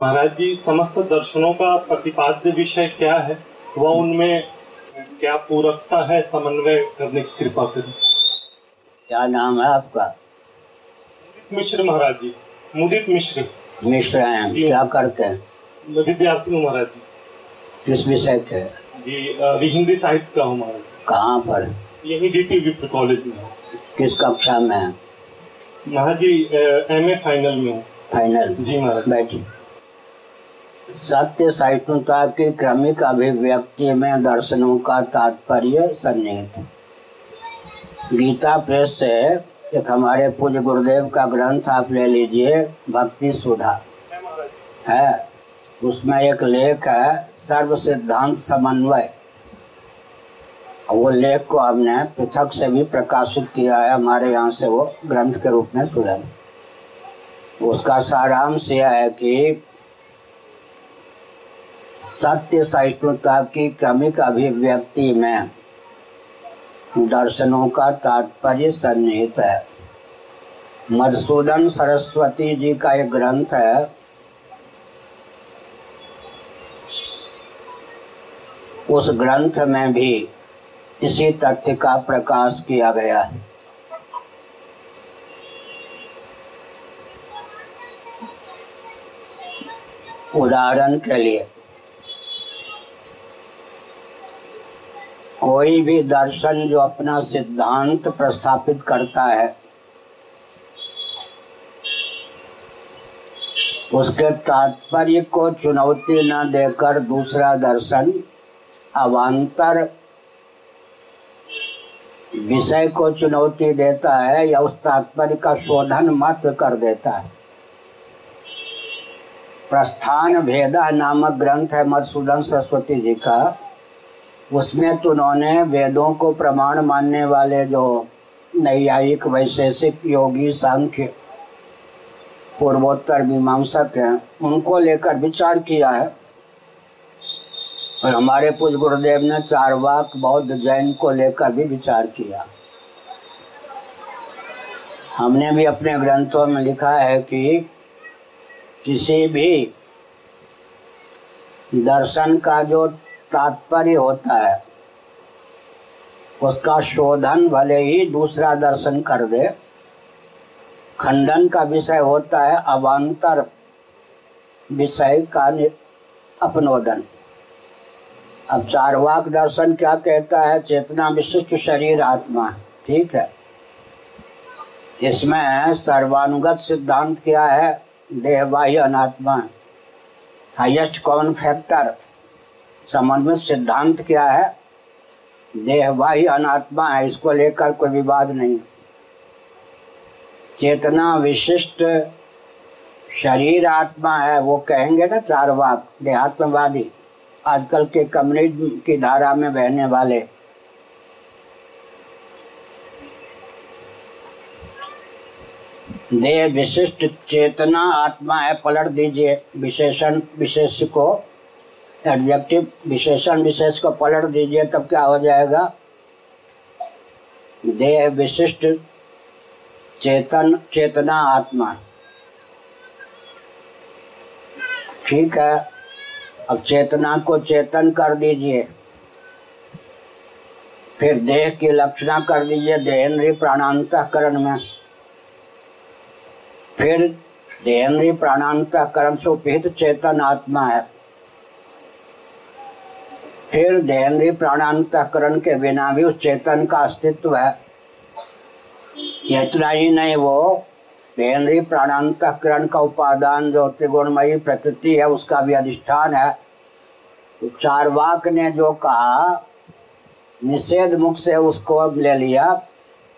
महाराज जी समस्त दर्शनों का प्रतिपाद्य विषय क्या है? वह उनमें क्या पूरकता है समन्वय करने की कृपा करें। क्या नाम है आपका? मिश्र महाराज जी मुदित मिश्र। मिश्र हैं क्या करते हैं? विद्यार्थी हूँ महाराज जी। किस विषय के? जी अभी हिंदी साहित्य का हूँ महाराज कहाँ पर? यही डीपी विप्र कॉलेज में किस कक्षा में है? महाराज जी एम ए फाइनल में हूँ। फाइनल। जी महाराज। बैठी सत्य सहिष्णुता की क्रमिक अभिव्यक्ति में दर्शनों का तात्पर्य सन्निहित। गीता प्रेस से एक हमारे पूज्य गुरुदेव का ग्रंथ आप ले लीजिए, भक्ति सुधा। है, उसमें एक लेख है, सर्व सिद्धांत समन्वय। वो लेख को हमने पृथक से भी प्रकाशित किया है, हमारे यहाँ से वो ग्रंथ के रूप में सुधर। उसका सारांश यह है कि सत्य सहिष्णुता की क्रमिक अभिव्यक्ति में दर्शनों का तात्पर्य सन्निहित है। मधुसूदन सरस्वती जी का एक ग्रंथ है। उस ग्रंथ में भी इसी तथ्य का प्रकाश किया गया है। उदाहरण के लिए कोई भी दर्शन जो अपना सिद्धांत प्रस्थापित करता है, उसके तात्पर्य को चुनौती न देकर दूसरा दर्शन, अवान्तर विषय को चुनौती देता है या उस तात्पर्य का शोधन मात्र कर देता है। प्रस्थान भेदा नामक ग्रंथ है मधुसूदन सरस्वती जी का। उसमें तो उन्होंने वेदों को प्रमाण मानने वाले जो नैयायिक वैशेषिक योगी, सांख्य, पूर्वोत्तर मीमांसक हैं, उनको लेकर विचार किया है। और हमारे पूज गुरुदेव ने चारवाक बौद्ध जैन को लेकर भी विचार किया। हमने भी अपने ग्रंथों में लिखा है कि किसी भी दर्शन का जो तात्पर्य होता है। उसका शोधन भले ही दूसरा दर्शन कर दे, खंडन का विषय होता है अवान्तर विषय का अपनोदन। अब चारवाक दर्शन क्या कहता है? चेतना विशिष्ट शरीर आत्मा, ठीक है? इसमें सर्वानुगत सिद्धांत क्या है? देहबाह्य अनात्मा, हाईएस्ट कॉमन फैक्टर समन्वित सिद्धांत क्या है? देहबाह्य अनात्मा है, इसको लेकर कोई विवाद नहीं। चेतना विशिष्ट शरीर आत्मा है, वो कहेंगे ना चार वाक देहात्मवादी, आजकल के कम्युनिज्म की धारा में बहने वाले। देह विशिष्ट चेतना आत्मा है, पलट दीजिए विशेषण, विशेष को। एडजेक्टिव विशेषण विशेष को पलट दीजिए, तब क्या हो जाएगा? देह विशिष्ट चेतन, चेतना, आत्मा। ठीक है, अब चेतना को चेतन कर दीजिए। फिर देह की लक्षणा कर दीजिए, देहेंद्रीय प्राणांतकरण में। फिर देहेंद्रीय प्राणांतकरण से उपहित चेतन आत्मा है। फिर देहेंद्रीय प्राणांतकरण के बिना भी उस चेतन का अस्तित्व है। इतना ही नहीं, वो देहेंद्रीय प्राणांतकरण का उपादान जो त्रिगुणमयी प्रकृति है, उसका भी अधिष्ठान है। चारवाक ने जो कहा, निषेध मुख से उसको ले लिया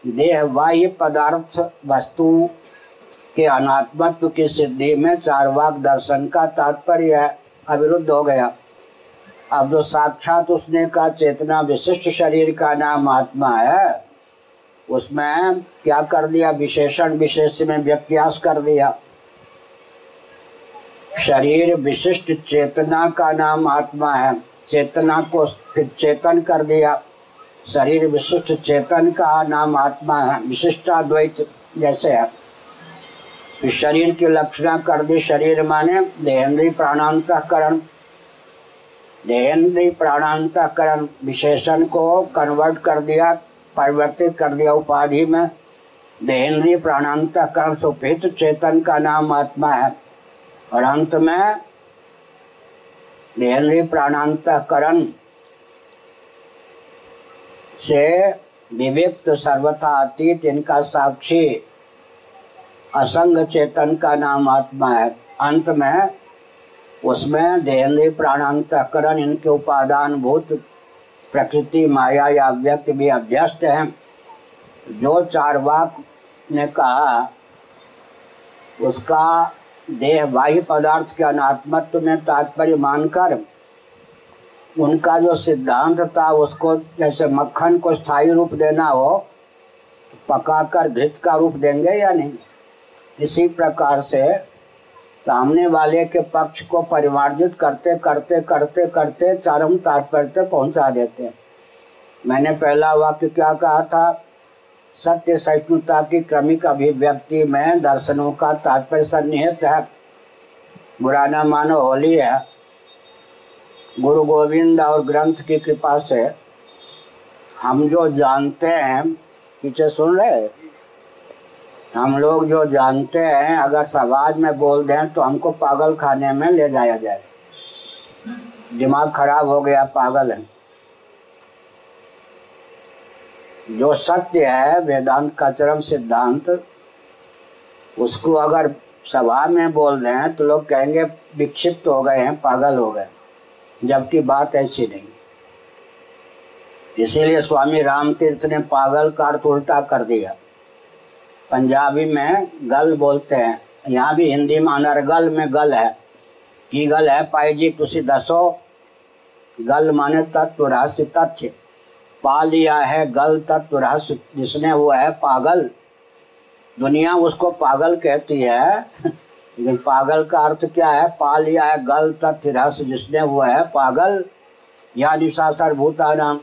देह बाह्य पदार्थ वस्तु के अनात्मत्व की सिद्धि में चारवाक दर्शन का तात्पर्य अविरुद्ध हो गया। अब जो साक्षात उसने कहा, चेतना विशिष्ट शरीर का नाम आत्मा है, उसमें क्या कर दिया? विशेषण विशेष में व्यत्यास कर दिया। शरीर विशिष्ट चेतना का नाम आत्मा है। चेतना को फिर चेतन कर दिया। शरीर विशिष्ट चेतन का नाम आत्मा है। विशिष्टाद्वैत जैसे है। शरीर की लक्षणा कर दी शरीर माने देहेंद्री प्राणांतकरण। देहेंद्री प्राणांतकरण विशेषण को कन्वर्ट कर दिया, परिवर्तित कर दिया उपाधि में। देहेंद्रीय प्राणांतकरण सुपित चेतन का नाम आत्मा है। और अंत में देहेंद्रीय प्राणांतकरण से विविक्त सर्वथा अतीत, इनका साक्षी, असंग चेतन का नाम आत्मा है। अंत में उसमें देहेंद्रीय प्राणांतकरण इनके उपादान, भूत, प्रकृति, माया या व्यक्त भी अभ्यस्त हैं। जो चार वाक ने कहा, उसका देह बाह्य पदार्थ के अनात्मत्व में तात्पर्य मानकर, उनका जो सिद्धांत था, उसको जैसे मक्खन को स्थायी रूप देना हो, पकाकर घृत का रूप देंगे या नहीं? इसी प्रकार से सामने वाले के पक्ष को परिमार्जित करते करते करते करते चरम तात्पर्य तक पहुँचा देते मैंने पहला वाक्य क्या कहा था? सत्य सहिष्णुता की क्रमिक अभिव्यक्ति में दर्शनों का तात्पर्य सन्निहित है। बुरा न मानो, होली है। गुरु गोविंद और ग्रंथ की कृपा से हम जो जानते हैं, पीछे सुन रहे हम लोग जो जानते हैं, अगर समाज में बोल दें तो हमको पागल खाने में ले जाया जाए। दिमाग खराब हो गया, पागल है। जो सत्य है, वेदांत का चरम सिद्धांत, उसको अगर सभा में बोल रहे हैं तो लोग कहेंगे, विक्षिप्त हो गए हैं, पागल हो गए। जबकि बात ऐसी नहीं। इसीलिए स्वामी राम तीर्थ ने पागल का अर्थ उल्टा कर दिया। पंजाबी में गल बोलते हैं। यहाँ भी हिंदी में अनर्गल में गल है। की गल है? पाई जी, तुसी दसो। गल माने तत्व, रहस्य, तथ्य। पा लिया है गल, तत्व, रहस्य। जिसने वो है पागल। दुनिया उसको पागल कहती है। लेकिन पागल का अर्थ क्या है? पा लिया है गल, तथ्य, रहस्य। जिसने वो है पागल या निशासर भूता नाम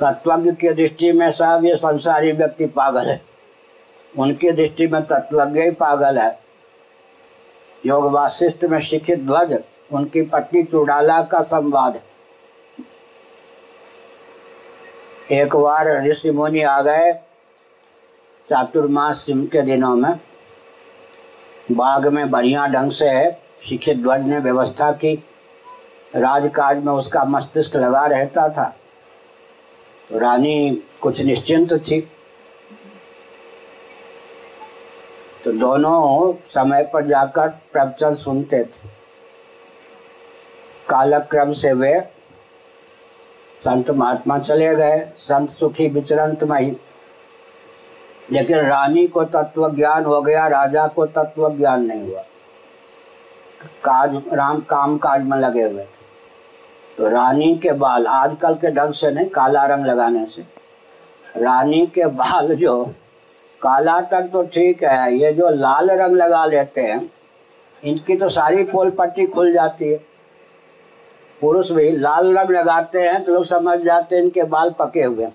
तत्वज्ञ की दृष्टि में सब ये संसारी व्यक्ति पागल है। उनकी दृष्टि में तत्वज्ञ ही पागल है। योग वाशिष्ठ में शिक्षित ध्वज, उनकी पत्नी चुड़ाला का संवाद। एक बार ऋषि मुनि आ गए चातुर्मास के दिनों में। बाग में बढ़िया ढंग से है शिक्षित ध्वज ने व्यवस्था की। राजकाज में उसका मस्तिष्क लगा रहता था। तो रानी कुछ निश्चिंत थी। तो दोनों समय पर जाकर प्रवचन सुनते थे। कालक्रम से वे संत महात्मा चले गए। संत सुखी विचरंत मही। लेकिन रानी को तत्व ज्ञान हो गया, राजा को तत्व ज्ञान नहीं हुआ। काज, राम काम काज में लगे हुए थे। तो रानी के बाल आजकल के ढंग से नहीं, काला रंग लगाने से। रानी के बाल जो काला तक तो ठीक है, ये जो लाल रंग लगा लेते हैं, इनकी तो सारी पोल पट्टी खुल जाती है। पुरुष भी लाल रंग लगाते हैं तो लोग समझ जाते हैं इनके बाल पके हुए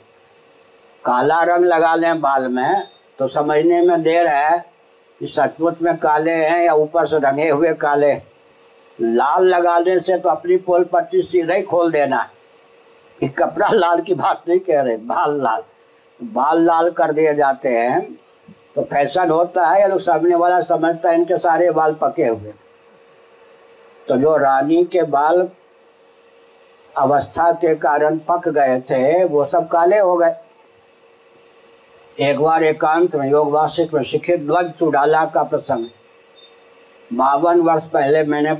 काला रंग लगा लें बाल में तो समझने में देर है कि सचमुच में काले हैं या ऊपर से रंगे हुए काले। लाल लगाने से तो अपनी पोल पट्टी सीधा ही खोल देना है। कपड़ा लाल की बात नहीं कह रहे, बाल लाल। बाल लाल कर दिए जाते हैं तो फ़ैशन होता है, या लोग सामने वाला समझता है, इनके सारे बाल पके हुए। तो जो रानी के बाल अवस्था के कारण पक गए थे, वो सब काले हो गए। एक बार एकांत में योग वासिष्ठ में शिखित ध्वज चुड़ाला का प्रसंग। बावन वर्ष पहले मैंने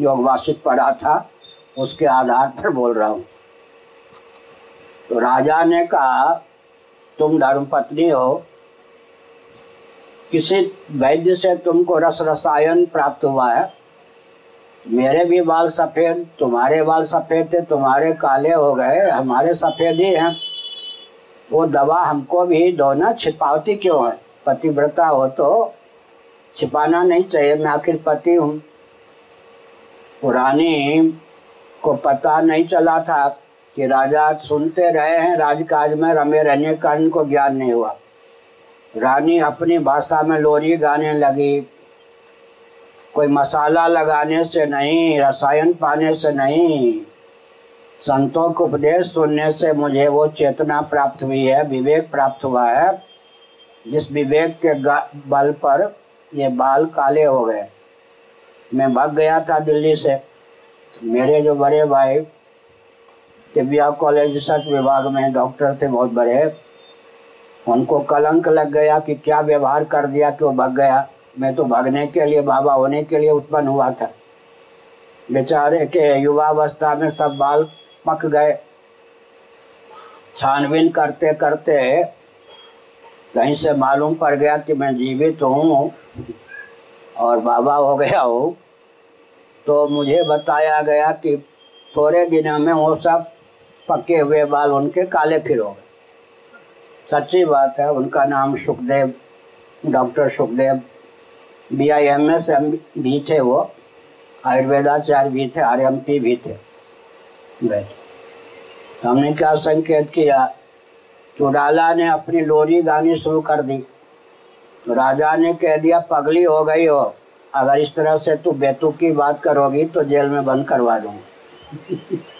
योग वासिष्ठ पढ़ा था, उसके आधार पर बोल रहा हूँ। तो राजा ने कहा तुम धर्म पत्नी हो। किसी वैद्य से तुमको रस रसायन प्राप्त हुआ है? मेरे भी बाल सफ़ेद, तुम्हारे बाल सफ़ेद थे, तुम्हारे काले हो गए, हमारे सफ़ेद ही हैं। वो दवा हमको भी दो ना, छिपावती क्यों है? पतिव्रता हो तो छिपाना नहीं चाहिए, मैं आखिर पति हूँ। पुरानी को पता नहीं चला था। कि राजा सुनते रहे हैं, राजकाज में रमे रहने का इनको ज्ञान नहीं हुआ। रानी अपनी भाषा में लोरी गाने लगी। कोई मसाला लगाने से नहीं, रसायन पाने से नहीं। संतों को उपदेश सुनने से मुझे वो चेतना प्राप्त हुई है, विवेक प्राप्त हुआ है, जिस विवेक के बल पर ये बाल काले हो गए। मैं भाग गया था दिल्ली से। मेरे जो बड़े भाई तिबिया कॉलेज रिसर्च विभाग में डॉक्टर थे, बहुत बड़े उनको कलंक लग गया कि क्या व्यवहार कर दिया कि वो भाग गया। मैं तो भागने के लिए, बाबा होने के लिए उत्पन्न हुआ था। बेचारे के युवावस्था में सब बाल पक गए। छानबीन करते करते कहीं से मालूम पड़ गया कि मैं जीवित हूँ और बाबा हो गया हूँ। तो मुझे बताया गया कि थोड़े दिनों में वो सब पके हुए बाल उनके काले फिर हो गए। सच्ची बात है, उनका नाम Sukhdev, doctor Sukhdev B I M S M भी थे वो, आयुर्वेदाचार्य भी थे, आर एम पी भी थे। तो हमने क्या संकेत किया? चुड़ाला ने अपनी लोरी गानी शुरू कर दी। राजा ने कह दिया, पगली हो गई हो। अगर इस तरह से तू बेतु की बात करोगी तो जेल में बंद करवा दूँगी।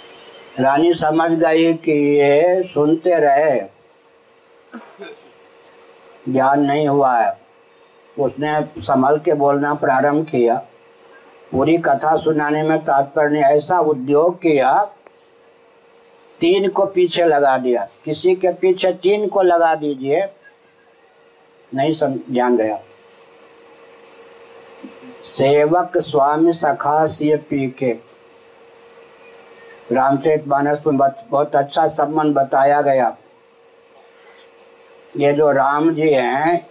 रानी समझ गई कि ये सुनते रहे। ज्ञान नहीं हुआ है। उसने संभल के बोलना प्रारंभ किया। पूरी कथा सुनाने में तात्पर्य ने ऐसा उद्योग किया, तीन को पीछे लगा दिया। किसी के पीछे तीन को लगा दीजिए, नहीं जान गया। सेवक स्वामी सखा सी पी के। रामचरित मानस में बहुत अच्छा संबंध बताया गया। ये जो राम जी हैं,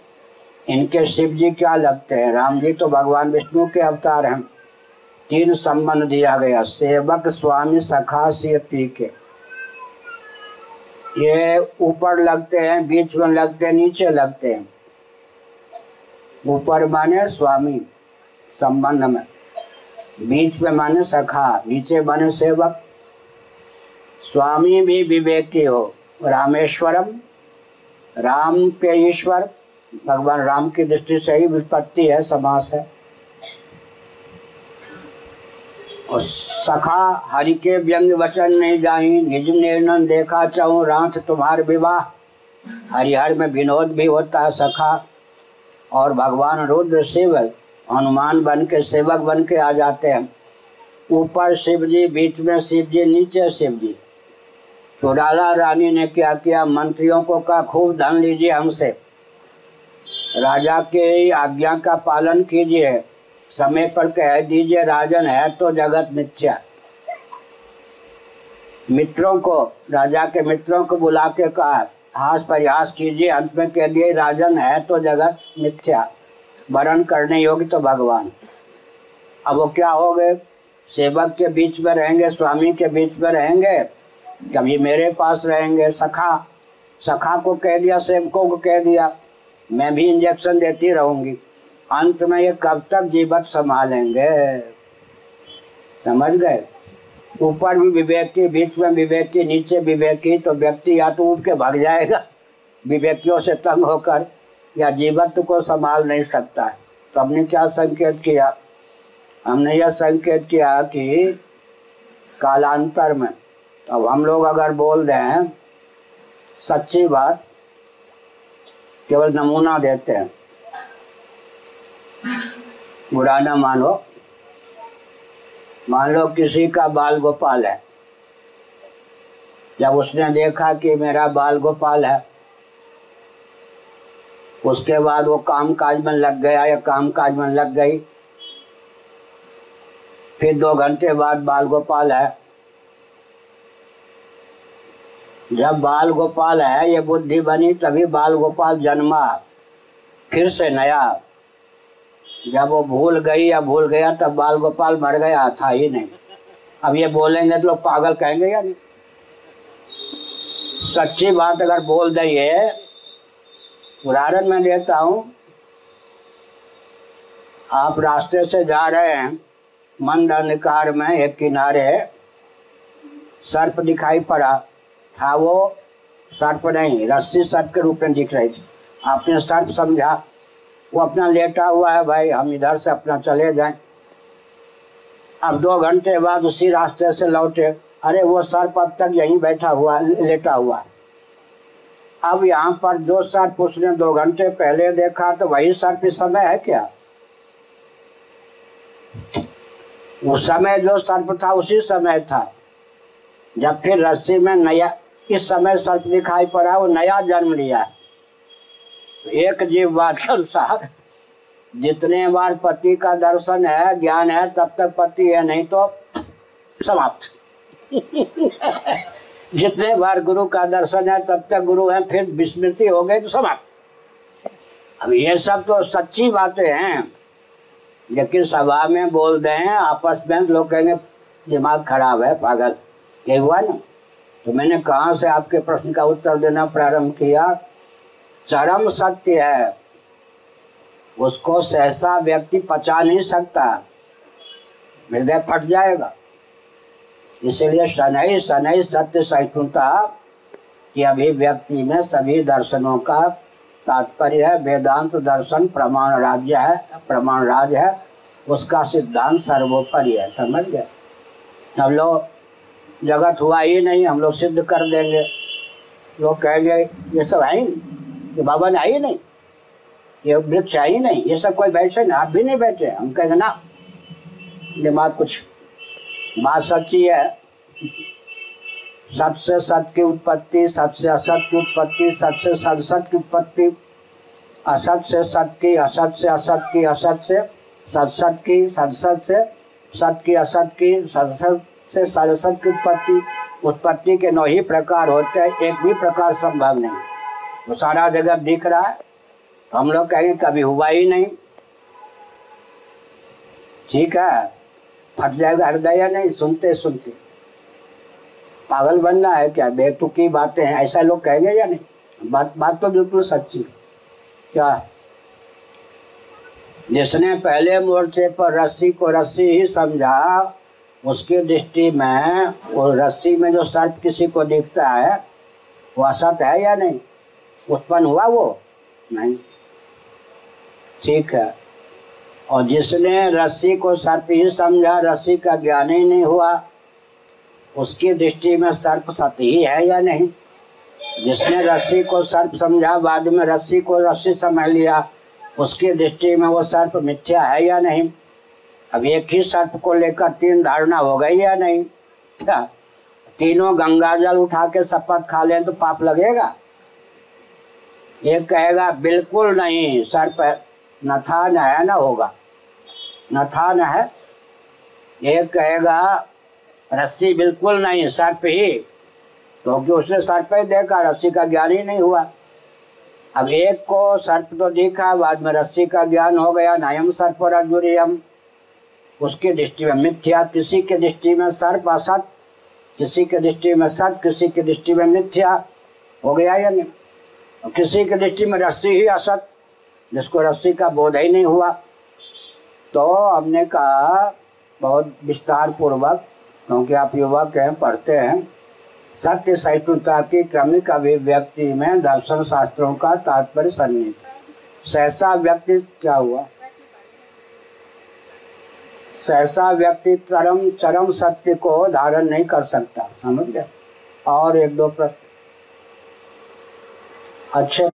इनके शिव जी क्या लगते हैं? राम जी तो भगवान विष्णु के अवतार हैं। तीन संबंध दिया गया, सेवक स्वामी सखा सी पी के ये ऊपर लगते हैं, बीच में लगते हैं, नीचे लगते हैं। ऊपर माने स्वामी संबंध में, बीच में माने सखा, नीचे माने सेवक। स्वामी भी विवेकी हो। रामेश्वरम, राम के ईश्वर, भगवान राम की दृष्टि से ही विपत्ति है, समास है। और सखा हरि के व्यंग वचन नहीं जाही, निज निर्णय देखा चाहू, रात तुम्हार विवाह। हरिहर में विनोद भी होता है सखा, और भगवान रुद्र शिव हनुमान बन के सेवक बन के आ जाते हैं। ऊपर शिव जी बीच में शिव जी नीचे शिव जी तो राजा रानी ने क्या किया? मंत्रियों को कहा, खूब धन लीजिए हमसे। राजा के आज्ञा का पालन कीजिए। समय पर कह दीजिए, राजन है तो जगत मिथ्या। मित्रों को, राजा के मित्रों को बुला के कहा, हास प्रयास कीजिए, अंत में कह दिए, राजन है तो जगत मिथ्या। वरण करने योग्य तो भगवान। अब वो क्या हो गए? सेवक के बीच में रहेंगे, स्वामी के बीच में रहेंगे कभी मेरे पास रहेंगे सखा। सखा को कह दिया, सेवकों को कह दिया, मैं भी इंजेक्शन देती रहूँगी। अंत में ये कब तक जीवत संभालेंगे? समझ गए? ऊपर भी विवेक की, बीच में विवेक की, नीचे विवेक की तो व्यक्ति या तो उठ के भाग जाएगा, विवेकियों से तंग होकर, या जीवत्व को संभाल नहीं सकता। है तो हमने क्या संकेत किया? हमने यह संकेत किया कि कालांतर में अब हम लोग अगर बोल दें, सच्ची बात, केवल नमूना देते हैं। बुरा ना मानो। मान लो किसी का बाल गोपाल है। जब उसने देखा कि मेरा बाल गोपाल है, उसके बाद वो काम काज में लग गया या काम काज में लग गई, फिर दो घंटे बाद बाल गोपाल है जब बाल गोपाल है, ये बुद्धि बनी, तभी बाल गोपाल जन्मा। फिर से नया। जब वो भूल गई या भूल गया, तब बाल गोपाल मर गया, था ही नहीं। अब ये बोलेंगे तो लोग पागल कहेंगे या नहीं? सच्ची बात अगर बोल दे उदाहरण मैं देता हूँ। आप रास्ते से जा रहे हैं मंद अंधकार में एक किनारे, सर्प दिखाई पड़ा। था वो सर्प नहीं रस्सी सर्प के रूप में दिख रही थी। आपने सर्प समझा। वो अपना लेटा हुआ है भाई, हम इधर से अपना चले जाएँ। अब दो घंटे बाद उसी रास्ते से लौटे। अरे, वो सर्प अब तक यहीं बैठा हुआ, लेटा हुआ। अब यहाँ पर जो सर्प उसने दो घंटे पहले देखा तो वही सर्प इस समय है क्या? उस समय जो सर्प था, उसी समय था। जब फिर रस्सी में नया इस समय सर्प दिखाई पड़ा, वो नया जन्म लिया। एक जीव बात के अनुसार, जितने बार पति का दर्शन है, ज्ञान है, तब तक पति है, नहीं तो समाप्त। जितने बार गुरु का दर्शन है, तब तक गुरु है, फिर विस्मृति हो गई तो समाप्त। अब ये सब तो सच्ची बातें हैं, लेकिन सभा में बोल हैं आपस में लोग कहेंगे, दिमाग खराब है, पागल। ये हुआ ना? तो मैंने कहाँ से आपके प्रश्न का उत्तर देना प्रारंभ किया? चरम सत्य है। उसको सहसा व्यक्ति पचा नहीं सकता। हृदय फट जाएगा। इसलिए शनई शनई सत्य सहिष्णुता की अभिव्यक्ति में सभी दर्शनों का तात्पर्य है। वेदांत दर्शन प्रमाण राज्य है, प्रमाण राज है। उसका सिद्धांत सर्वोपरि है। समझ गए? हम लोग जगत हुआ ही नहीं, हम लोग सिद्ध कर देंगे। लोग कहेंगे, ये सब है ही नहीं, ये बाबा ने ही नहीं, ये वृक्ष ही नहीं, ये सब कोई बैठे ना आप भी नहीं बैठे हम कहेंगे, ना दिमाग कुछ बात सच्ची है। सबसे सत की उत्पत्ति, सबसे असत की उत्पत्ति, सबसे सदसत की उत्पत्ति, असत से सत की, असत से असत की, असत से सदसत की, सदसत से सत की, असत की, सदसत से सदसत की उत्पत्ति उत्पत्ति के नौ ही प्रकार होते हैं, एक भी प्रकार संभव नहीं। वो सारा जगत दिख रहा है तो हम लोग कहेंगे कभी हुआ ही नहीं। ठीक है, फट जाएगा हृदय नहीं, सुनते सुनते। पागल बनना है क्या? बेतुकी बातें हैं, ऐसा लोग कहेंगे या नहीं? बात बात तो बिल्कुल सच्ची क्या? जिसने पहले मोर्चे पर रस्सी को रस्सी ही समझा उसकी दृष्टि में वो रस्सी में जो सर्प किसी को दिखता है वो असत है या नहीं? उत्पन्न हुआ वो? नहीं। ठीक है। और जिसने रस्सी को सर्प ही समझा, रस्सी का ज्ञान ही नहीं हुआ, उसकी दृष्टि में सर्प सत्य ही है या नहीं? जिसने रस्सी को सर्प समझा, बाद में रस्सी को रस्सी समझ लिया, उसकी दृष्टि में वो सर्प मिथ्या है या नहीं? अब एक ही सर्प को लेकर तीन धारणा हो गई या नहीं? क्या? तीनों गंगा जल उठा के शपथ खा लें तो पाप लगेगा? एक कहेगा, बिल्कुल नहीं सर्प न था न है न होगा। न था न है एक कहेगा, रस्सी बिल्कुल नहीं, सर्प ही। क्योंकि तो उसने सर्प ही देखा, रस्सी का ज्ञान ही नहीं हुआ। अब एक को सर्प तो देखा, बाद में रस्सी का ज्ञान हो गया, नयम सर्प और अर्जुरियम उसकी दृष्टि में मिथ्या, किसी के दृष्टि में सर्प, असत, किसी के दृष्टि में सत, किसी की दृष्टि में मिथ्या, हो गया या नहीं? किसी की दृष्टि में रस्सी ही असत, जिसको रस्सी का बोध ही नहीं हुआ। तो हमने कहा, बहुत विस्तार पूर्वक क्योंकि आप युवक हैं, पढ़ते हैं, सत्य सहिष्णुता की क्रमिक अभिव्यक्ति में दर्शन शास्त्रों का तात्पर्य सन्निहित सहसा व्यक्ति क्या हुआ? सहसा व्यक्ति चरम चरम सत्य को धारण नहीं कर सकता। समझ गया? और एक दो प्रश्न। अच्छे